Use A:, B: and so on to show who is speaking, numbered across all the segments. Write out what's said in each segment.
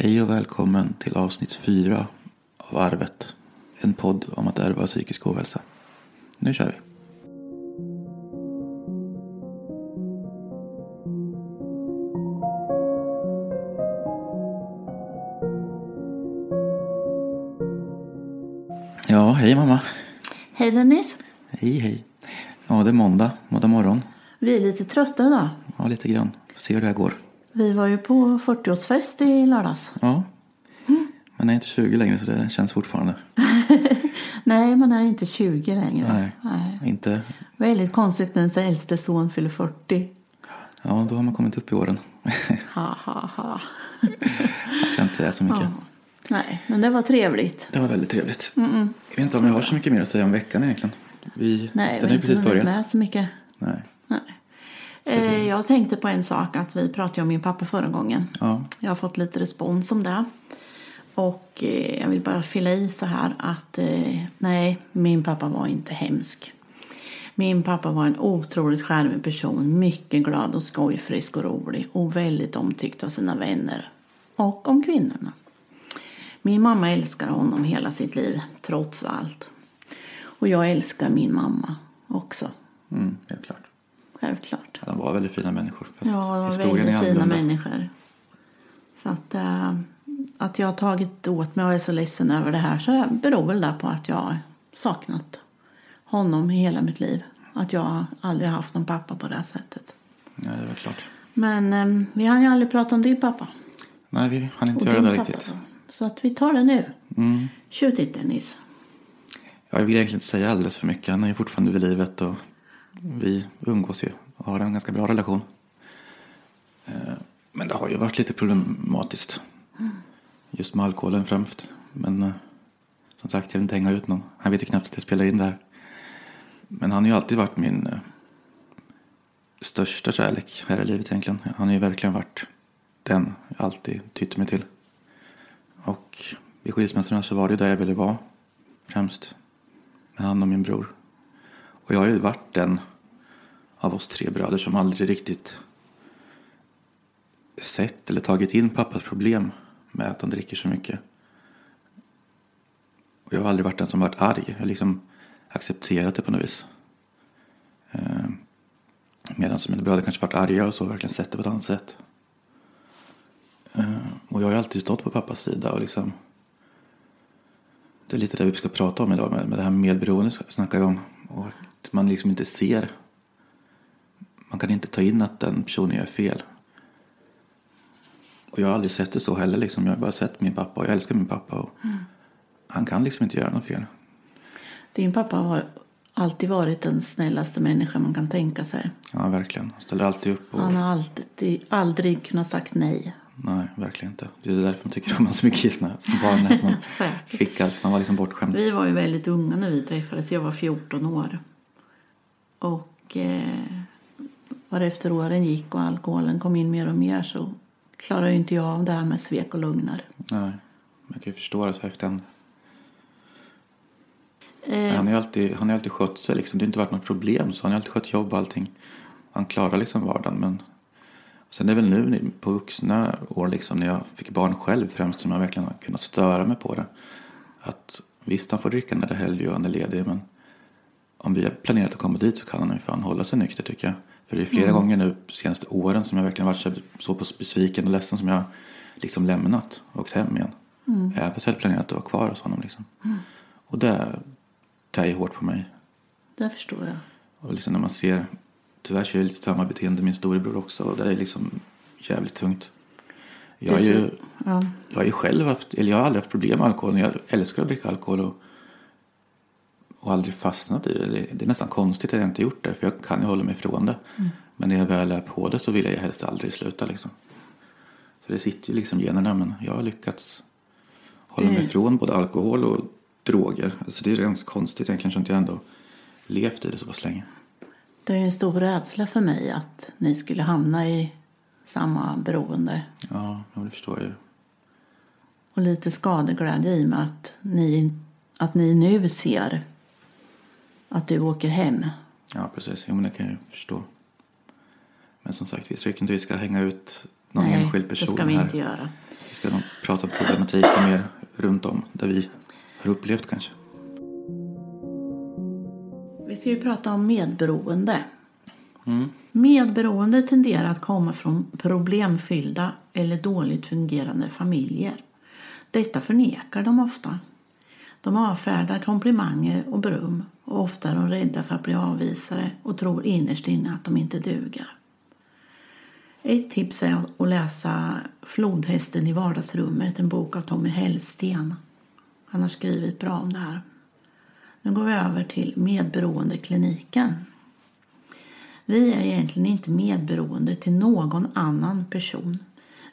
A: Hej och välkommen till avsnitt fyra av Arvet. En podd om att ärva psykisk ohälsa. Nu kör vi. Ja, hej mamma.
B: Hej Dennis.
A: Hej, hej. Ja, det är måndag. Måndag morgon.
B: Vi är lite trötta idag.
A: Ja, lite grann. Får se hur det här går.
B: Vi var ju på 40-årsfest i lördags.
A: Ja. Jag är inte 20 längre så det känns fortfarande.
B: Nej, man är inte 20 längre.
A: Nej,
B: Nej.
A: inte.
B: Väldigt konstigt när ens äldste son fyller 40.
A: Ja, då har man kommit upp i åren.
B: Ha, ha, ha.
A: Jag ska inte säga så mycket.
B: Ja. Nej, men det var trevligt.
A: Det var väldigt trevligt. Jag vet inte om jag har så mycket mer att säga om veckan egentligen. Vi,
B: Nej,
A: den
B: vi
A: har ju
B: inte
A: precis börjat.
B: med så mycket.
A: Nej.
B: Nej. Eh, jag tänkte på en sak, att vi pratade om min pappa förra gången.
A: Ja.
B: Jag har fått lite respons om det. Och eh, jag vill bara fylla i så här att eh, nej, min pappa var inte hemsk. Min pappa var en otroligt charmig person, mycket glad och skojfrisk och rolig och väldigt omtyckt av sina vänner och om kvinnorna. Min mamma älskar honom hela sitt liv, trots allt. Och jag älskar min mamma också,
A: Mm, helt klart.
B: Självklart.
A: De var väldigt fina människor. Fast
B: Ja, de var väldigt fina människor. Så att, eh, att jag har tagit åt mig och är så ledsen över det här så beror väl det på att jag har saknat honom i hela mitt liv. Att jag aldrig har haft någon pappa på det här sättet.
A: Ja, det var klart.
B: Men eh, vi hann ju aldrig prata om din pappa.
A: Nej, vi hann inte
B: Och
A: göra det
B: pappa.
A: riktigt.
B: Så att vi tar det nu.
A: Mm.
B: Shoot it Dennis.
A: Ja, jag vill egentligen inte säga alldeles för mycket. Han är ju fortfarande vid livet och vi umgås ju och har en ganska bra relation. Eh, men det har ju varit lite problematiskt. Just med alkoholen främst. Men eh, som sagt, jag vill inte hänga ut någon. Han vet ju knappt att jag spelar in det här. Men han har ju alltid varit min eh, största kärlek här i livet egentligen. Han har ju verkligen varit den jag alltid tytt mig till. Och vid skilsmässorna så var det där jag ville vara främst. Med han och min bror. Och jag har ju varit den av oss tre bröder som aldrig riktigt sett eller tagit in pappas problem med att han dricker så mycket. Och jag har aldrig varit den som varit arg. Jag har liksom accepterat det på något vis. Eh, Medan mina bröder kanske varit arga och så verkligen sett det på ett annat sätt. Eh, Och jag har ju alltid stått på pappas sida och liksom det är lite det vi ska prata om idag med, med det här medberoende snackar vi om. Och att man liksom inte ser. Man kan inte ta in att den personen gör fel. Och jag har aldrig sett det så heller liksom. Jag har bara sett min pappa och jag älskar min pappa. Och Han kan liksom inte göra något fel.
B: Din pappa har alltid varit den snällaste människan man kan tänka sig.
A: Ja, verkligen. Han ställer alltid upp. Och,
B: Han har alltid, aldrig kunnat sagt nej.
A: Nej, verkligen inte. Det är därför man tycker om honom så mycket som barn. Att man fick allt. Man var liksom bortskämd.
B: Vi var ju väldigt unga när vi träffades. Jag var 14 år. Och eh, varefter åren gick och alkoholen kom in mer och mer så klarade inte jag av det här med svek och lögner.
A: Nej, man kan ju förstå det så efterhand.
B: Eh,
A: Han har ju alltid, han har alltid skött sig liksom. Det har inte varit något problem. Så han har alltid skött jobb och allting. Han klarar liksom vardagen. Men sen är det väl nu på vuxna år liksom när jag fick barn själv främst som jag verkligen har kunnat störa mig på det. Att visst han får dricka när det är helg och han är ledig men om vi har planerat att komma dit så kan han ju fan hålla sig nykter tycker jag. För det är flera gånger nu de senaste åren som jag verkligen varit så, så pass besviken och ledsen som jag liksom lämnat och åkt hem igen. Även fast jag hade planerat att vara kvar hos honom liksom. Och det ju hårt på mig.
B: det förstår jag.
A: Och liksom när man ser, tyvärr ser jag lite samma beteende min storebror också och det är liksom jävligt tungt. Jag har ju.
B: Ja.
A: jag själv haft, eller jag har aldrig haft problem med alkohol. Jag älskar att dricka alkohol och, och aldrig fastnat i det. Det- är nästan konstigt att jag inte gjort det för jag kan ju hålla mig ifrån det. Men när jag väl är på det så vill jag helst aldrig sluta liksom. Så det sitter ju liksom generna men jag har lyckats hålla mig
B: Det-
A: ifrån både alkohol och droger. Alltså det är ganska konstigt egentligen att jag ändå levt i det så pass länge.
B: Det är ju en stor rädsla för mig att ni skulle hamna i samma beroende.
A: Ja, det förstår jag ju.
B: Och lite skadeglädje i och med att ni, att ni nu ser att du åker hem.
A: Ja, precis. Jo, men det kan jag förstå. Men som sagt, vi tycker inte vi ska hänga ut någon
B: Nej,
A: enskild
B: det
A: person
B: ska vi
A: här.
B: inte göra.
A: Vi ska nog prata om problematiken mer runt om där vi har upplevt kanske.
B: Vi ska ju prata om medberoende. Medberoende tenderar att komma från problemfyllda eller dåligt fungerande familjer. Detta förnekar de ofta. De avfärdar komplimanger och beröm och ofta är de rädda för att bli avvisade och tror innerst inne att de inte duger. Ett tips är att läsa Flodhästen i vardagsrummet, en bok av Tommy Hellsten. Han har skrivit bra om det här. Nu går vi över till medberoendekliniken. Vi är egentligen inte medberoende till någon annan person.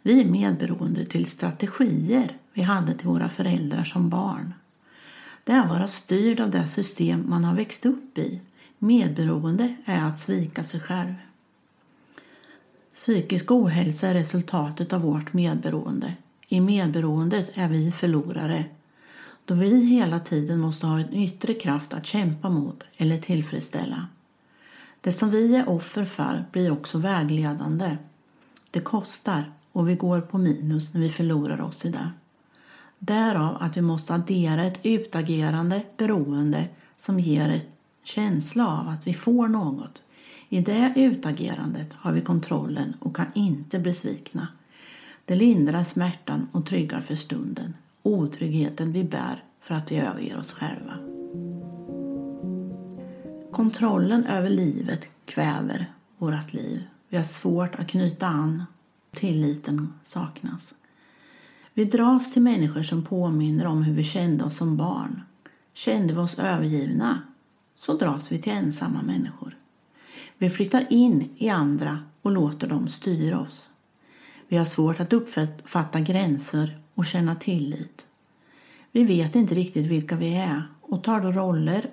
B: Vi är medberoende till strategier vi hade till våra föräldrar som barn. Det är att vara styrd av det system man har växt upp i. Medberoende är att svika sig själv. Psykisk ohälsa är resultatet av vårt medberoende. I medberoendet är vi förlorare då vi hela tiden måste ha en yttre kraft att kämpa mot eller tillfredsställa. Det som vi är offer för blir också vägledande. Det kostar och vi går på minus när vi förlorar oss i det. Därav att vi måste addera ett utagerande beroende som ger en känsla av att vi får något. I det utagerandet har vi kontrollen och kan inte bli svikna. Det lindrar smärtan och tryggar för stunden. Otryggheten vi bär för att vi överger oss själva. Kontrollen över livet kväver vårt liv. Vi har svårt att knyta an. Tilliten saknas. Vi dras till människor som påminner om hur vi kände oss som barn. Kände vi oss övergivna så dras vi till ensamma människor. Vi flyttar in i andra och låter dem styra oss. Vi har svårt att uppfatta gränser och känna tillit. Vi vet inte riktigt vilka vi är och tar då roller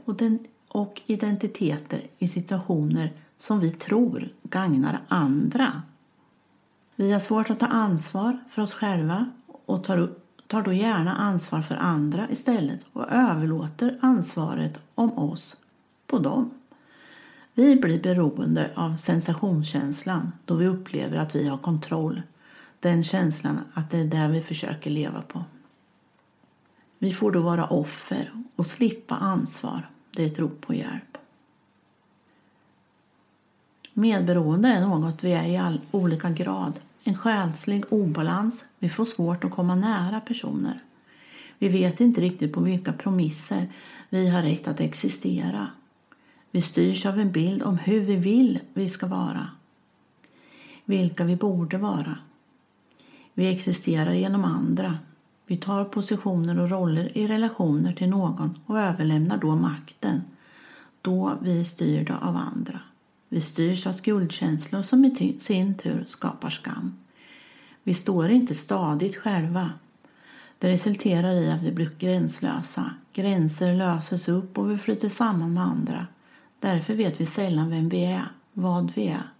B: och identiteter i situationer som vi tror gagnar andra. Vi har svårt att ta ansvar för oss själva och tar, tar då gärna ansvar för andra istället och överlåter ansvaret om oss på dem. Vi blir beroende av sensationskänslan då vi upplever att vi har kontroll. Den känslan att det är det vi försöker leva på. Vi får då vara offer och slippa ansvar. Det är ett rop på hjälp. Medberoende är något vi är i all olika grad. En själslig obalans. Vi får svårt att komma nära personer. Vi vet inte riktigt på vilka promisser vi har rätt att existera. Vi styrs av en bild om hur vi vill vi ska vara. Vilka vi borde vara. Vi existerar genom andra. Vi tar positioner och roller i relationer till någon och överlämnar då makten då vi är styrda av andra. Vi styrs av skuldkänslor som i sin tur skapar skam. Vi står inte stadigt själva. Det resulterar i att vi blir gränslösa. Gränser löses upp och vi flyter samman med andra. Därför vet vi sällan vem vi är, vad vi är.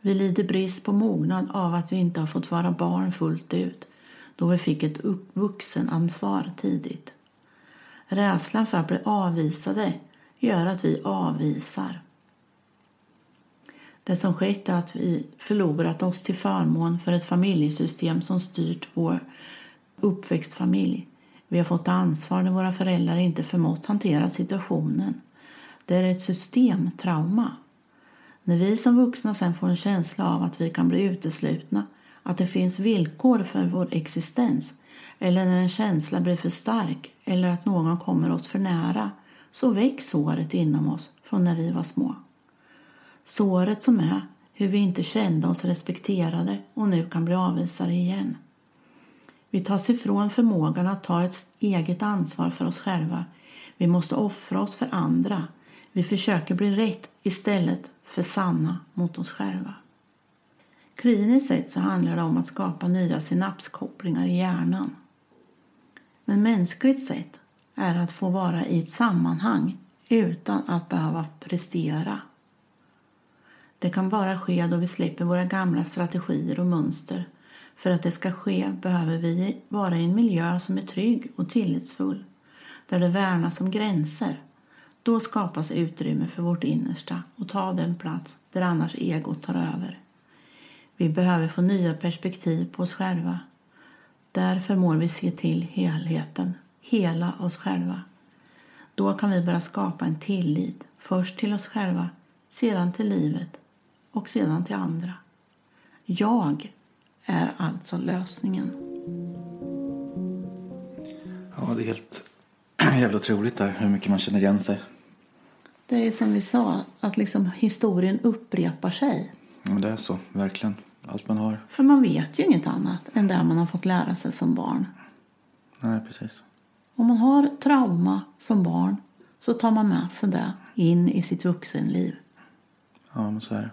B: Vi lider brist på mognad av att vi inte har fått vara barn fullt ut då vi fick ett vuxenansvar tidigt. Rädslan för att bli avvisade gör att vi avvisar. Det som skett är att vi förlorat oss till förmån för ett familjesystem som styrt vår uppväxtfamilj. Vi har fått ansvar när våra föräldrar inte förmått hantera situationen. Det är ett systemtrauma. När vi som vuxna sen får en känsla av att vi kan bli uteslutna, att det finns villkor för vår existens eller när en känsla blir för stark eller att någon kommer oss för nära så väcks såret inom oss från när vi var små. Såret som är hur vi inte kände oss respekterade och nu kan bli avvisade igen. Vi tas ifrån förmågan att ta ett eget ansvar för oss själva. Vi måste offra oss för andra. Vi försöker bli rätt istället för sanna mot oss själva. Kliniskt sett så handlar det om att skapa nya synapskopplingar i hjärnan. Men mänskligt sett är att få vara i ett sammanhang utan att behöva prestera. Det kan bara ske då vi släpper våra gamla strategier och mönster. För att det ska ske behöver vi vara i en miljö som är trygg och tillitsfull, där det värnas om gränser. Då skapas utrymme för vårt innersta och ta den plats där annars egot tar över. Vi behöver få nya perspektiv på oss själva. Där förmår vi se till helheten, hela oss själva. Då kan vi börja skapa en tillit, först till oss själva, sedan till livet och sedan till andra. Jag är alltså lösningen.
A: Ja, det är helt jävla otroligt där hur mycket man känner igen sig.
B: Det är som vi sa, att liksom historien upprepar sig.
A: Ja, det är så, verkligen. Allt man har.
B: För man vet ju inget annat än det man har fått lära sig som barn.
A: Nej, precis.
B: Om man har trauma som barn så tar man med sig det in i sitt vuxenliv.
A: Ja, men så är det.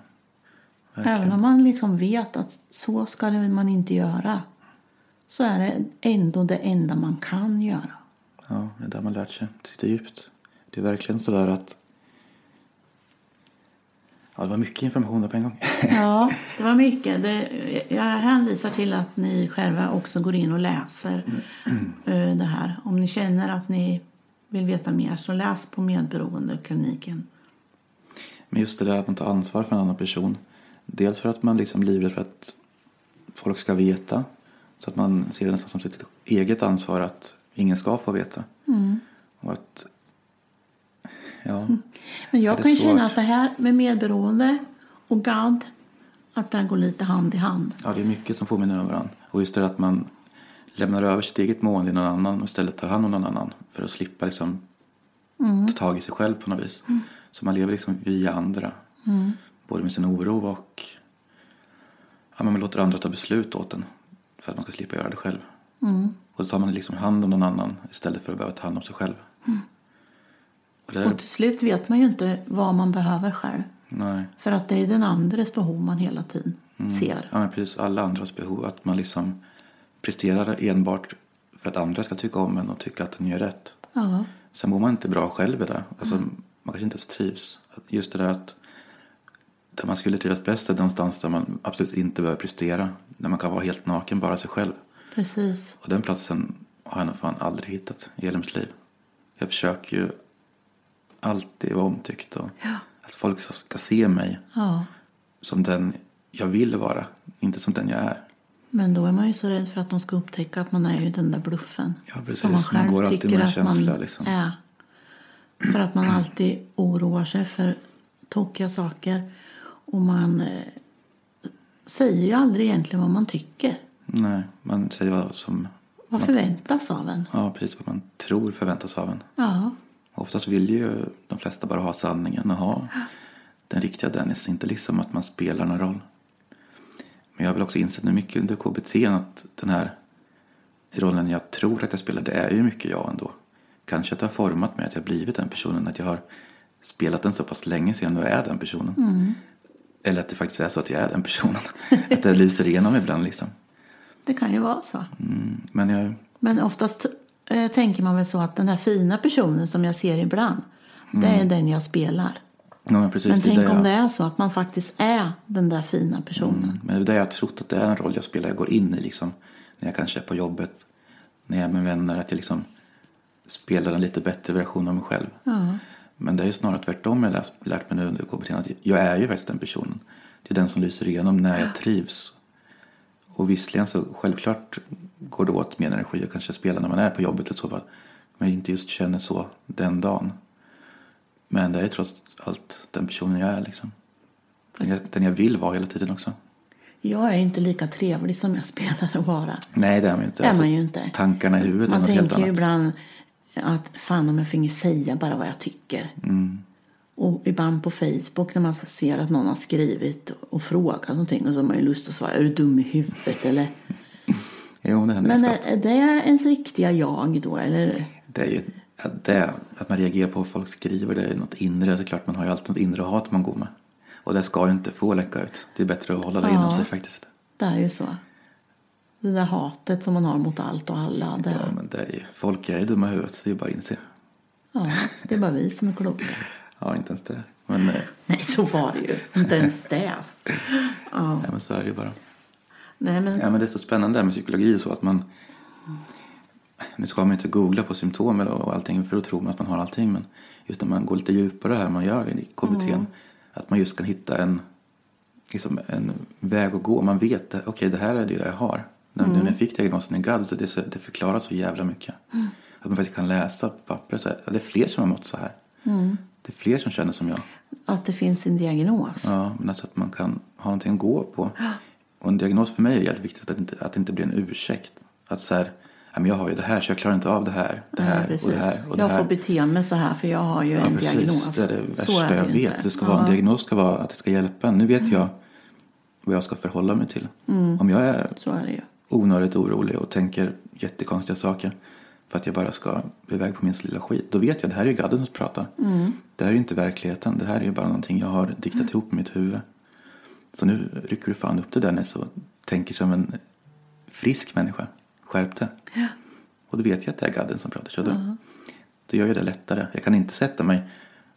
A: Verkligen.
B: Även om man liksom vet att så ska man inte göra så är det ändå det enda man kan göra.
A: Ja, det är där man lärt sig. Det sitter djupt. Det är verkligen så där att... Ja, det var mycket information på en gång.
B: Ja, det var mycket. Det, jag hänvisar till att ni själva också går in och läser eh, det här. Om ni känner att ni vill veta mer så läs på Medberoendekliniken.
A: Men just det där att man tar ansvar för en annan person. Dels för att man liksom livrädd för att folk ska veta. Så att man ser det nästan som sitt eget ansvar att ingen ska få veta. Och att... Ja.
B: Men
A: Ja,
B: jag kan ju känna
A: svårt.
B: att det här med medberoende och GAD, att det går lite hand i hand.
A: ja, det är mycket som påminner om varandra. Och just det att man lämnar över sitt eget mående till någon annan och istället tar hand om någon annan. För att slippa liksom ta tag i sig själv på något vis. Så man lever liksom via andra. Både med sin oro och ja, men man låter andra ta beslut åt en. För att man ska slippa göra det själv. Och då tar man liksom hand om någon annan istället för att behöva ta hand om sig själv. Och det,
B: Och till slut vet man ju inte vad man behöver själv.
A: nej.
B: För att det är den andres behov man hela tiden ser.
A: Ja, men precis. Alla andras behov. Att man liksom presterar enbart för att andra ska tycka om en och tycka att den gör rätt.
B: Ja.
A: Sen mår man inte bra själv i det. Alltså, Man kanske inte ens trivs. Just det där att där man skulle trivas bäst är någonstans där man absolut inte behöver prestera. Där man kan vara helt naken, bara sig själv.
B: Precis.
A: Och den platsen har jag nog fan aldrig hittat i hela mitt liv. Jag försöker ju alltid vara omtyckt och att folk ska se mig
B: Ja.
A: som den jag vill vara, inte som den jag är.
B: Men då är man ju så rädd för att de ska upptäcka att man är ju den där bluffen.
A: Ja, precis.
B: Som man
A: Man
B: själv
A: går alltid
B: tycker
A: med
B: att
A: känsla,
B: man
A: liksom.
B: är. För att man alltid oroar sig för tokiga saker. Och man eh, säger ju aldrig egentligen vad man tycker.
A: Nej, man säger vad som...
B: Vad förväntas av en?
A: Ja, precis vad man tror förväntas av en.
B: Ja,
A: Oftast vill ju de flesta bara ha sanningen och ha den riktiga Dennis. Inte liksom att man spelar någon roll. Men jag har väl också insett nu mycket under KBT att den här rollen jag tror att jag spelar, det är ju mycket jag ändå. Kanske att det har format mig, att jag har blivit den personen. Att jag har spelat den så pass länge sedan och är den personen. Eller att det faktiskt är så att jag är den personen. att det lyser igenom ibland liksom.
B: det kan ju vara så.
A: Mm, men jag,
B: Men oftast eh, tänker man väl så att den här fina personen som jag ser ibland, det är den jag spelar.
A: ja, men precis,
B: Men tänk
A: det
B: om
A: jag,
B: det är så att man faktiskt är den där fina personen.
A: Mm, Men det är det jag har trott att det är en roll jag spelar. Jag går in i liksom, när jag kanske är på jobbet, när jag är med vänner, att jag liksom spelar en lite bättre version av mig själv.
B: Ja.
A: Men det är ju snarare tvärtom jag läst, lärt mig nu under KBT. Att jag är ju faktiskt den personen. Det är den som lyser igenom när jag trivs. Och visserligen så självklart går det åt mer energi att kanske spela när man är på jobbet eller så. va. Men jag inte just känner så den dagen. Men det är trots allt den personen jag är liksom. Den jag, den jag vill vara hela tiden också.
B: Jag är inte lika trevlig som jag spelar att vara.
A: Nej, det är man ju inte.
B: Är man ju inte.
A: Tankarna i huvudet är
B: Man
A: något helt
B: tänker ju
A: annat.
B: ibland att fan om jag finge säga bara vad jag tycker.
A: Mm.
B: Och ibland på Facebook när man ser att någon har skrivit och frågat någonting och så har man ju lust att svara, är du dum i huvudet eller?
A: Jo, det
B: Men
A: ganska
B: är, är det ens riktiga jag då eller?
A: Det är ju att, det, att man reagerar på vad folk skriver, det är något inre. Så klart man har ju alltid något inre hat man går med. Och det ska ju inte få läcka ut. Det är bättre att hålla det
B: Ja.
A: inom sig faktiskt.
B: Det är ju så. Det där hatet som man har mot allt och alla. Det,
A: Ja, men det är ju, folk är ju dumma i huvudet, det är ju bara att inse.
B: ja, det är bara vi som är kloka.
A: Ja, inte ens det. Men, eh,
B: Nej, så var det ju. Inte ens det. alltså. Ja.
A: men så är det ju bara.
B: Nej, men
A: Ja, men det är så spännande med psykologi och så att man... Nu ska man inte googla på symptom och allting för då tror man att man har allting. Men just när man går lite djupare här man gör i KBT. Att man just kan hitta en, liksom en väg att gå. Man vet, okej det här är det jag har. När, när jag fick diagnosen i GAD så det, det förklarar så jävla mycket. Att man faktiskt kan läsa på papper. Så det är fler som har mått så här. Det är fler som känner som jag.
B: Att det finns en diagnos.
A: Ja, men alltså att man kan ha någonting att gå på. Och en diagnos för mig är jävligt viktigt att det inte, att det inte blir en ursäkt. Att så här, "Ja, men jag har ju det här så jag klarar inte av det här, det här
B: Nej,
A: och det här och det
B: jag
A: här.
B: får bete mig så här för jag har ju
A: Ja,
B: en
A: precis.
B: diagnos.
A: Det är det värsta
B: är
A: jag
B: ju
A: vet.
B: inte.
A: Det ska vara, En
B: Ja. Mm.
A: diagnos ska vara att det ska hjälpa en. Nu vet jag vad jag ska förhålla mig till. Om jag är
B: Så är det ju.
A: Onödigt orolig och tänker jättekonstiga saker för att jag bara ska iväg på min lilla skit. Då vet jag det här är ju gadden som pratar. Det här är ju inte verkligheten. Det här är ju bara någonting jag har diktat ihop i mitt huvud. Så nu rycker du fan upp det där och tänker som en frisk människa. Skärp det.
B: Ja.
A: Och då vet jag att det är gadden som pratar. Så då, då gör ju det lättare. Jag kan inte sätta mig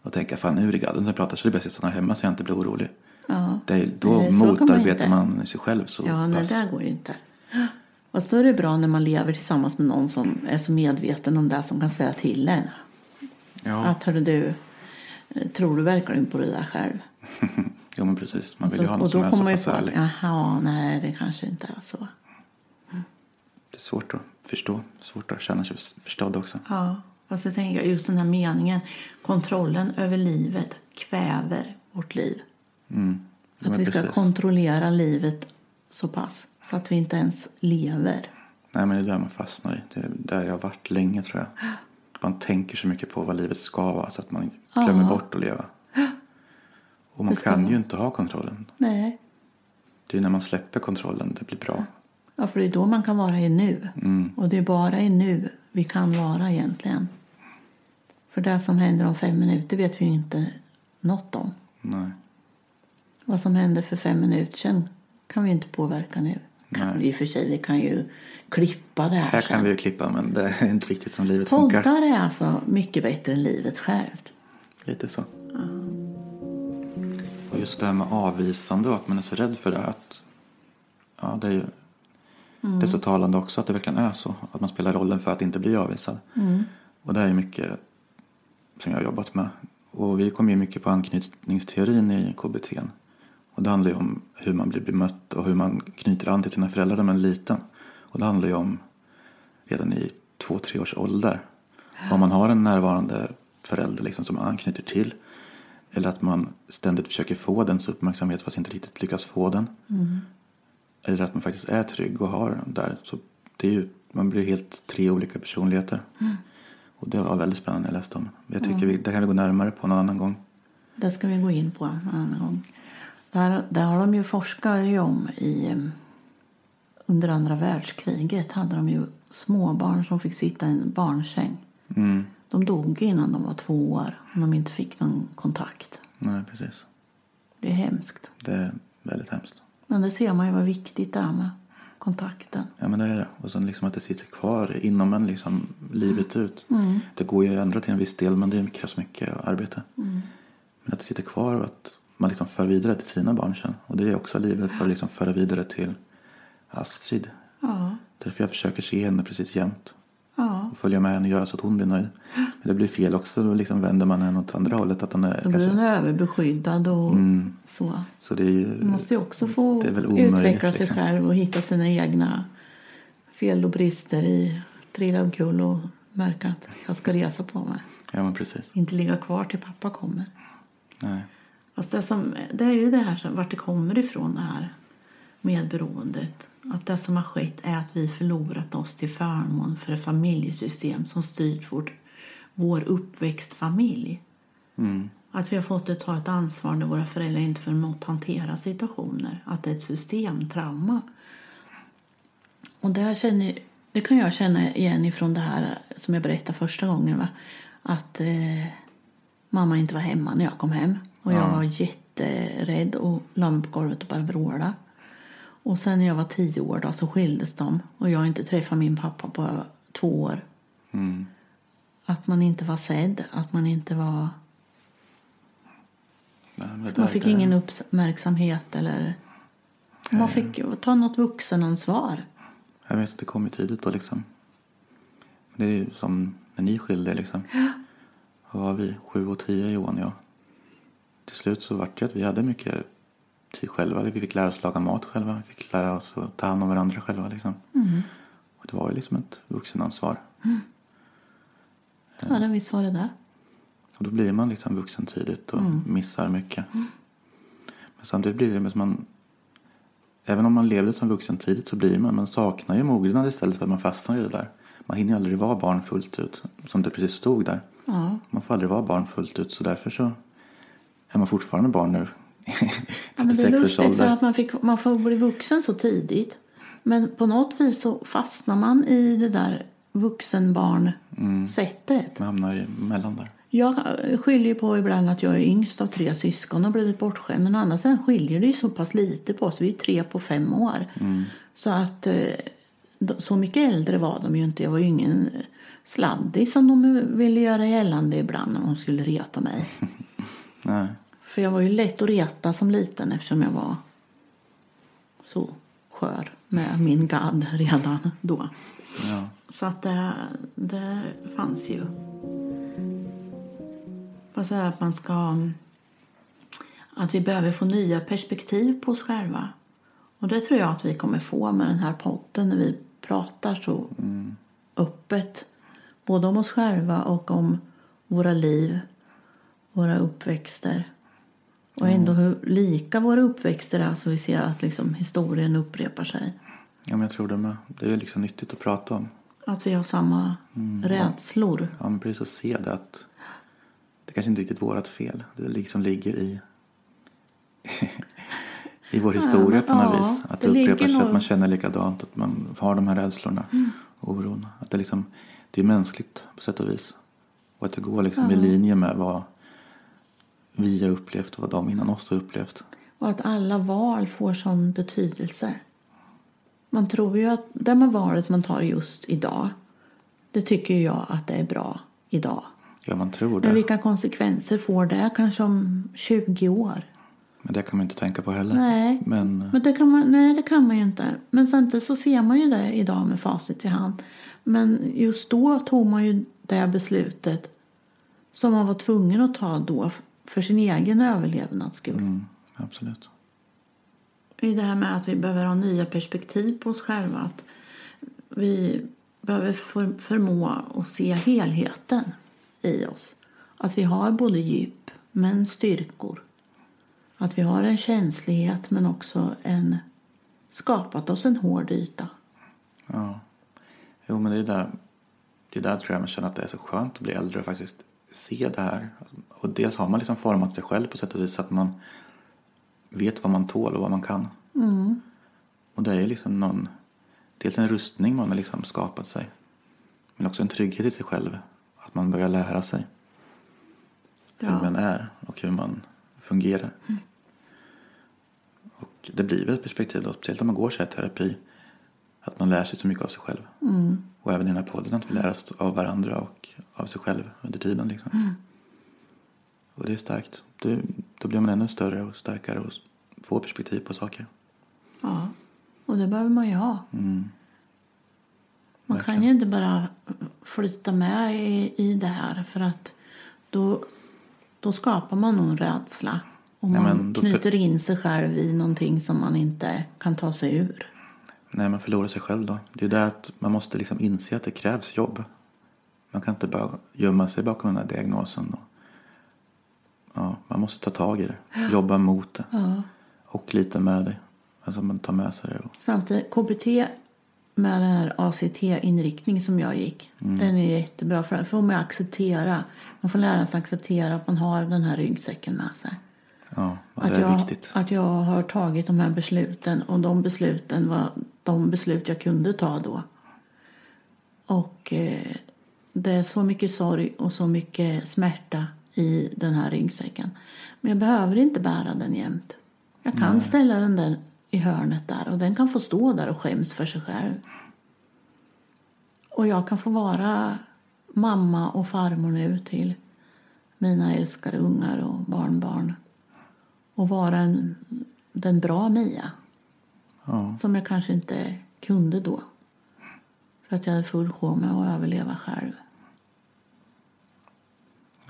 A: och tänka fan nu är det gadden som pratar så det är bäst att jag stannar hemma så jag inte blir orolig.
B: Ja.
A: Det då
B: så man
A: motarbetar man, sig själv så
B: Ja, nej,
A: pass.
B: det där går ju inte. Fast då är det bra när man lever tillsammans med någon som är så medveten om det som kan säga till en.
A: Ja.
B: Att hörru du, tror du verkligen på det där själv?
A: Jo men precis, man vill
B: Så-
A: ju ha någon
B: och
A: som
B: då
A: är
B: kommer
A: så
B: man ju
A: pass ärlig.
B: jaha, nej det kanske inte är så.
A: Det är svårt att förstå, svårt att känna sig förstådd också.
B: Ja, fast jag tänker just den här meningen, kontrollen över livet kväver vårt liv.
A: Mm.
B: Att vi ska
A: precis.
B: kontrollera livet så pass så att vi inte ens lever.
A: Nej men det är där man fastnar i. Det är där jag har varit länge tror jag. Man tänker så mycket på vad livet ska vara så att man glömmer
B: Ja.
A: bort att leva. Och man kan
B: vara.
A: ju inte ha kontrollen.
B: Nej,
A: Det är när man släpper kontrollen det blir bra.
B: ja, för det är då man kan vara i nu.
A: Mm.
B: Och det är bara i nu vi kan vara egentligen. För det som händer om fem minuter vet vi ju inte något om.
A: Nej.
B: Vad som hände för fem minuter sedan kan vi inte påverka nu. Kan vi i och för sig, vi kan ju klippa det här,
A: Här
B: sen.
A: kan vi ju klippa men det är inte riktigt som livet funkar.
B: Poddar är alltså mycket bättre än livet självt.
A: Lite så. Och just det här med avvisande och att man är så rädd för det. Att, ja, det, är ju, det är så talande också att det verkligen är så. Att man spelar rollen för att inte bli avvisad. Och det är ju mycket som jag har jobbat med. Och vi kommer ju mycket på anknytningsteorin i KBT. Och det handlar ju om hur man blir bemött och hur man knyter an till sina föräldrar när man är liten. Och det handlar ju om redan i två, tre års ålder. Om man har en närvarande förälder liksom som man anknyter till. Eller att man ständigt försöker få dens uppmärksamhet fast inte riktigt lyckas få den. Eller att man faktiskt är trygg och har den där. Så det är ju, man blir helt tre olika personligheter. Och det var väldigt spännande när jag läste om. Jag tycker vi, det kan vi gå närmare på någon annan gång.
B: Det ska vi gå in på en annan gång. Där, där har de ju forskat ju om i em, under andra världskriget hade de ju småbarn som fick sitta i en barnsäng.
A: Mm.
B: De dog innan de var två år om de inte fick någon kontakt.
A: Nej, precis.
B: Det är hemskt.
A: Det är väldigt hemskt.
B: Men det ser man ju vad viktigt det är med kontakten.
A: Ja men det är det. Och sen liksom att det sitter kvar inom en liksom livet ut. Det går ju att ändra till en viss del men det krävs mycket arbete. Men att det sitter kvar och att man liksom för vidare till sina barn sen. Och det är också livet för att liksom föra vidare till Astrid.
B: Ja,
A: Därför jag försöker se henne precis jämt.
B: ja.
A: Och följa med henne och göra så att hon blir nöjd. Men det blir fel också. Då liksom vänder man henne åt andra hållet. Att hon är
B: Då blir den
A: kanske...
B: överbeskyddad och
A: Mm.
B: så.
A: Så det är ju...
B: Man måste ju också få
A: omöjligt,
B: utveckla sig
A: liksom.
B: själv och hitta sina egna fel och brister i trilla omkull och märka att jag ska resa på mig.
A: Ja men precis.
B: Inte ligga kvar till pappa kommer.
A: Nej.
B: Fast det, som, det är ju det här som, vart det kommer ifrån det här medberoendet. Att det som har skett är att vi förlorat oss till förmån för ett familjesystem som styrt vårt, vår uppväxtfamilj.
A: Mm.
B: Att vi har fått ta ett ansvar när våra föräldrar inte förmått hantera situationer. Att det är ett systemtrauma. Och det, känner, det kan jag känna igen ifrån det här som jag berättade första gången. Va? Att eh, mamma inte var hemma när jag kom hem. Och jag var jätterädd och la mig på golvet och bara vrålade. Och sen när jag var tio år då, så skildes de. Och jag inte träffat min pappa på två år.
A: Mm.
B: Att man inte var sedd, att man inte var...
A: Nej, det
B: Man
A: där-
B: fick
A: det-
B: ingen uppmärksamhet eller... Man fick ju ta något vuxenansvar.
A: Jag vet att det kom ju tidigt då liksom. Det är ju som när ni skilde liksom. Vad var vi? Sju och tio Johan och jag. Till slut så vart det att vi hade mycket tid själva. Vi fick lära oss laga mat själva. Vi fick lära oss att ta hand om varandra själva. Liksom. Och det var ju liksom ett vuxenansvar.
B: Ja, det visst var det det.
A: Och då blir man liksom vuxen tidigt och missar mycket. Men samtidigt blir det som man... Även om man levde som vuxen tidigt så blir man, man saknar ju mognad istället för att man fastnar i det där. Man hinner ju aldrig vara barn fullt ut, som det precis stod där.
B: Ja.
A: Man får aldrig vara barn fullt ut så därför så är man fortfarande barn nu.
B: Ja, men det är
A: 36 års
B: lustigt för att man, fick, man får bli vuxen så tidigt. Men på något vis så fastnar man i det där vuxenbarn-sättet.
A: Man hamnar emellan där.
B: Jag skiljer ju på ibland att jag är yngst av tre syskon och blivit bortskämd. Men å andra sidan skiljer det ju så pass lite på oss. Vi är tre på fem år. Så att eh, så mycket äldre var de ju inte. Jag var ju ingen sladdis som de ville göra gällande ibland när de skulle reta mig.
A: Nej.
B: För jag var ju lätt att reta som liten eftersom jag var så skör med min gadd redan då.
A: Ja.
B: Så att det, det fanns ju. Vad säger att man ska... Att vi behöver få nya perspektiv på oss själva. Och det tror jag att vi kommer få med den här podden när vi pratar så öppet. Både om oss själva och om våra liv, våra uppväxter. Och ändå hur lika våra uppväxter är så vi ser att liksom historien upprepar sig.
A: ja, men jag tror det med. Det är liksom nyttigt att prata om.
B: Att vi har samma rädslor.
A: Ja, men precis att se det att det kanske inte är riktigt vårat fel. Det liksom ligger i i vår historia på något
B: ja,
A: vis. Att
B: det
A: det upprepar sig, att
B: nog-
A: man känner likadant, att man har de här rädslorna, oron. Att det, liksom, det är mänskligt på sätt och vis. Och att det går liksom i linje med vad vi har upplevt och vad de innan oss har upplevt.
B: Och att alla val får sån betydelse. Man tror ju att det med valet man tar just idag, det tycker jag att det är bra idag.
A: Ja, man tror
B: Men
A: det.
B: vilka konsekvenser får det kanske om 20 år?
A: Men det kan man inte tänka på heller.
B: Nej.
A: Men
B: Men det kan man, nej, det kan man ju inte. Men samtidigt så ser man ju det idag med facit i hand. Men just då tog man ju det beslutet som man var tvungen att ta då för sin egen överlevnads skull.
A: mm, absolut.
B: i det här med att vi behöver ha nya perspektiv på oss själva. Att vi behöver för, förmå att se helheten i oss. Att vi har både djup men styrkor. Att vi har en känslighet men också en skapat oss en hård yta.
A: Ja. Jo, men det är där, det är där tror jag man känner att det är så skönt att bli äldre och faktiskt se det här. Och dels har man liksom format sig själv på sätt och vis så att man vet vad man tål och vad man kan. Och det är liksom någon, dels en rustning man har liksom skapat sig. Men också en trygghet i sig själv. Att man börjar lära sig hur
B: Ja.
A: man är och hur man fungerar. Och det blir väl ett perspektiv då, speciellt om man går så här terapi. Att man lär sig så mycket av sig själv. Och även i den här podden att vi lär oss av varandra och av sig själv under tiden. Liksom. Och det är starkt. Det, då blir man ännu större och starkare och får perspektiv på saker.
B: Ja, och det behöver man ju ha.
A: Mm.
B: Man kan ju inte bara flytta med i, i det här för att då, då skapar man nog rädsla. Och
A: Ja,
B: man
A: då-
B: knyter in sig själv i någonting som man inte kan ta sig ur.
A: Nej, man förlorar sig själv då. Det är det att man måste liksom inse att det krävs jobb. Man kan inte bara gömma sig bakom den här diagnosen. Och, ja, man måste ta tag i det. Jobba mot det.
B: Ja.
A: Och lite med det. Alltså man tar med sig det.
B: Samtidigt, KBT med den här ACT-inriktning som jag gick, den är jättebra för att får man acceptera. Man får lära sig acceptera att man har den här ryggsäcken med sig.
A: ja,
B: Att jag, att jag har tagit de här besluten och de besluten var de beslut jag kunde ta då. Och eh, det är så mycket sorg och så mycket smärta i den här ryggsäcken. Men jag behöver inte bära den jämt. Jag kan ställa den där i hörnet där och den kan få stå där och skäms för sig själv. Och jag kan få vara mamma och farmor nu till mina älskade ungar och barnbarn och vara en, den bra Mia
A: Ja,
B: som jag kanske inte kunde då. För att jag hade full sjå med att överleva själv.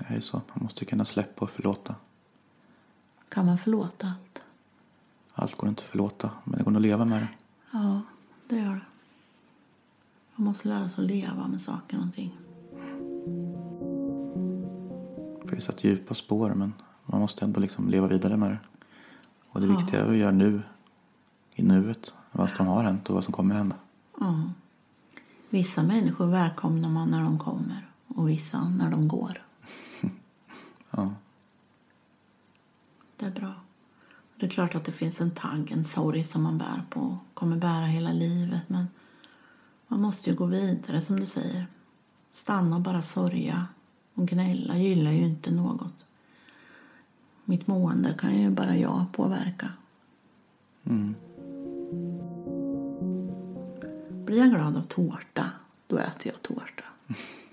A: Det är så. Man måste kunna släppa och förlåta.
B: Kan man förlåta allt?
A: Allt går inte att förlåta, men det går att leva med det.
B: Ja, det gör det. Man måste lära sig att leva med saker och ting.
A: För det satt djupa spår, men man måste ändå liksom leva vidare med det. Och det
B: Ja.
A: viktiga är att göra nu, i nuet, vad som har hänt och vad som kommer hända.
B: Ja. Vissa människor välkomnar man när de kommer och vissa när de går.
A: Ja,
B: Det är bra. Det är klart att det finns en tagg, en sorg som man bär på och kommer bära hela livet. Men man måste ju gå vidare som du säger. Stanna och bara sörja och gnälla gillar ju inte något. Mitt mående kan ju bara jag påverka.
A: mm.
B: Blir jag glad av tårta, då äter jag tårta.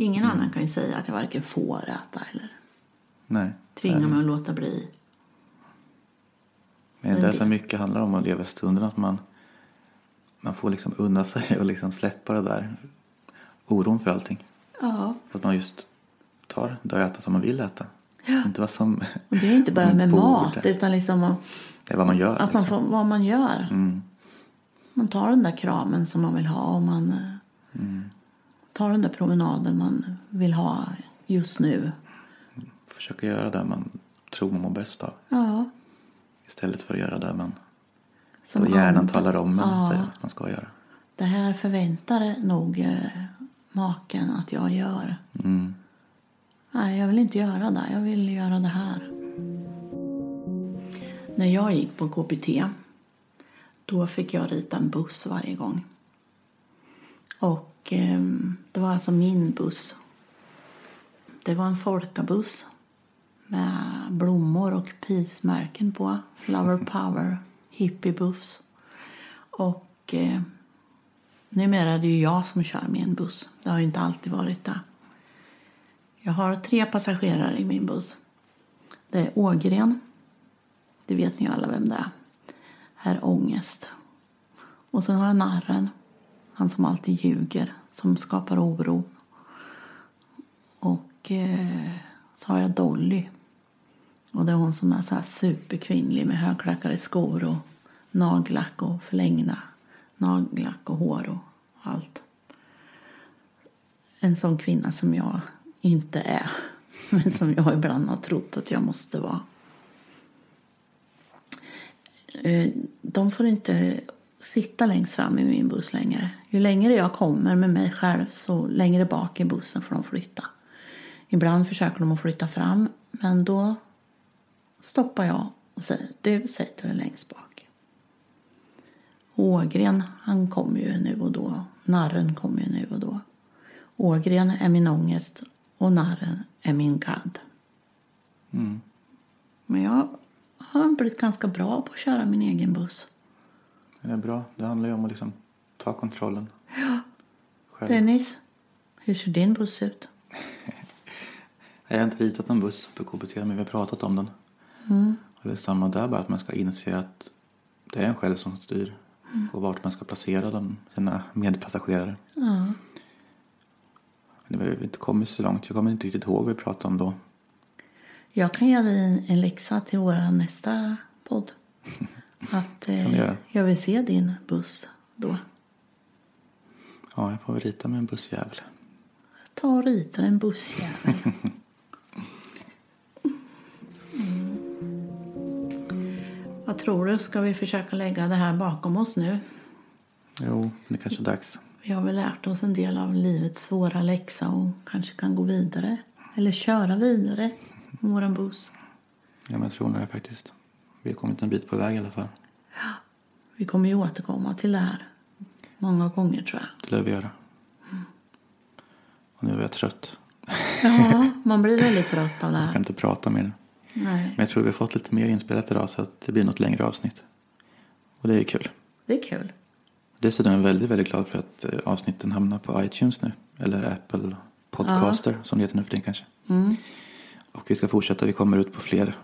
B: Ingen annan kan ju säga att jag varken får äta eller
A: nej.
B: tvinga mig att låta bli.
A: Men det är så mycket handlar om att leva stunden, att man, man får liksom unna sig och liksom släppa det där oron för allting.
B: Ja,
A: Att man just tar det och äter som man vill äta. Inte vad som
B: och det är inte bara
A: man
B: med
A: borde.
B: mat utan liksom att
A: Det är vad man gör.
B: att man
A: liksom.
B: får, vad man gör.
A: mm.
B: Man tar den där kramen som man vill ha och man eh,
A: Mm.
B: Tar den där promenaden man vill ha just nu.
A: Försöka göra det man tror man mår bäst av.
B: Ja,
A: Istället för att göra det man
B: som
A: då hjärnan
B: andra-
A: talar om en
B: Ja,
A: säger att man ska göra.
B: det här förväntar nog eh, maken att jag gör.
A: Mm.
B: Nej, jag vill inte göra det. Jag vill göra det här. När jag gick på KBT då fick jag rita en buss varje gång. Och ehm, det var alltså min buss. Det var en folkabuss med blommor och peace-märken på. Flower Power, hippiebuss. Och eh, numera är det ju jag som kör min buss. Det har ju inte alltid varit det. Jag har tre passagerare i min buss. Det är Ågren. Det vet ni alla vem det är. Herr Ångest. Och sen har jag Narren. Han som alltid ljuger. Som skapar oro. Och eh, så har jag Dolly. Och det är hon som är så här superkvinnlig med högklackade skor och nagellack och förlängda nagellack och hår och allt en sån kvinna som jag inte är. Men som jag ibland har trott att jag måste vara. Eh, de får inte sitta längst fram i min buss längre. Ju längre jag kommer med mig själv så längre bak i bussen får de flytta. Ibland försöker de att flytta fram men då stoppar jag och säger du sätter dig längst bak. Ågren han kommer ju nu och då. Narren kommer ju nu och då. Ågren är min ångest och narren är min gadd.
A: Mm.
B: Men jag har blivit ganska bra på att köra min egen buss.
A: Det är bra. Det handlar ju om att liksom ta kontrollen. Själv.
B: Dennis, hur ser din buss ut?
A: Jag har inte ritat någon buss på KBT men vi har pratat om den.
B: Mm.
A: Och det är samma där bara att man ska inse att det är en själv som styr och vart man ska placera den, sina medpassagerare.
B: Ja.
A: Men vi har inte kommit så långt. Jag kommer inte riktigt ihåg vad vi pratade om då.
B: Jag kan ge dig en läxa till vår nästa podd. Att eh, jag vill se din buss då.
A: Ja, jag får väl rita med en bussjävel.
B: Ta och rita en bussjävel. Mm. Vad tror du? Ska vi försöka lägga det här bakom oss nu?
A: Jo, det är kanske är dags.
B: Vi har väl lärt oss en del av livets svåra läxa och kanske kan gå vidare. Eller köra vidare med vår buss.
A: Ja, men jag tror det faktiskt. Vi har kommit en bit på väg i alla fall.
B: Vi kommer ju återkomma till det här många gånger tror jag.
A: Det lär vi göra. Och nu är jag trött.
B: Ja, man blir väldigt trött av det
A: Jag kan
B: här.
A: inte prata mer. Men
B: Nej,
A: jag tror vi har fått lite mer inspelat idag så att det blir något längre avsnitt. Och det är kul.
B: det är kul.
A: Dessutom är jag väldigt, väldigt glad för att eh, avsnitten hamnar på iTunes nu. Eller Apple Podcaster som det heter nu för tiden kanske.
B: Mm.
A: Och vi ska fortsätta. Vi kommer ut på fler,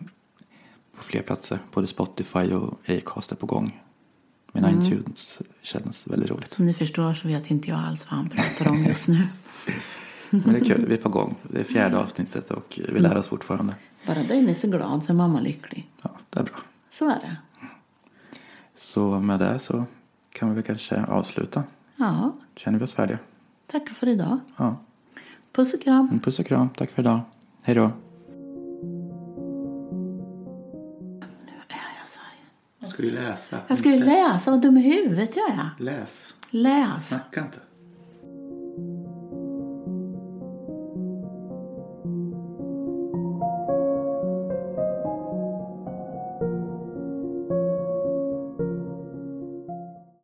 A: på fler platser. Både Spotify och Acast är på gång. Men
B: Mm.
A: iTunes känns väldigt roligt.
B: Som ni förstår så vet inte jag alls vad han pratar om just nu.
A: Men det är kul. Vi är på gång. Det är fjärde avsnittet och vi lär oss fortfarande.
B: Bara Dennis är glad så är mamma lycklig.
A: Ja, det är bra.
B: Så är det.
A: Så med det så kan vi väl kanske avsluta.
B: Ja,
A: Känner vi oss färdiga?
B: tackar för idag.
A: Ja.
B: Puss och kram.
A: En puss och kram. Tack för idag. Hej då. Ska vi läsa?
B: Jag ska ju läsa, vad dum i huvudet jag är.
A: Läs.
B: Läs.
A: Snacka inte.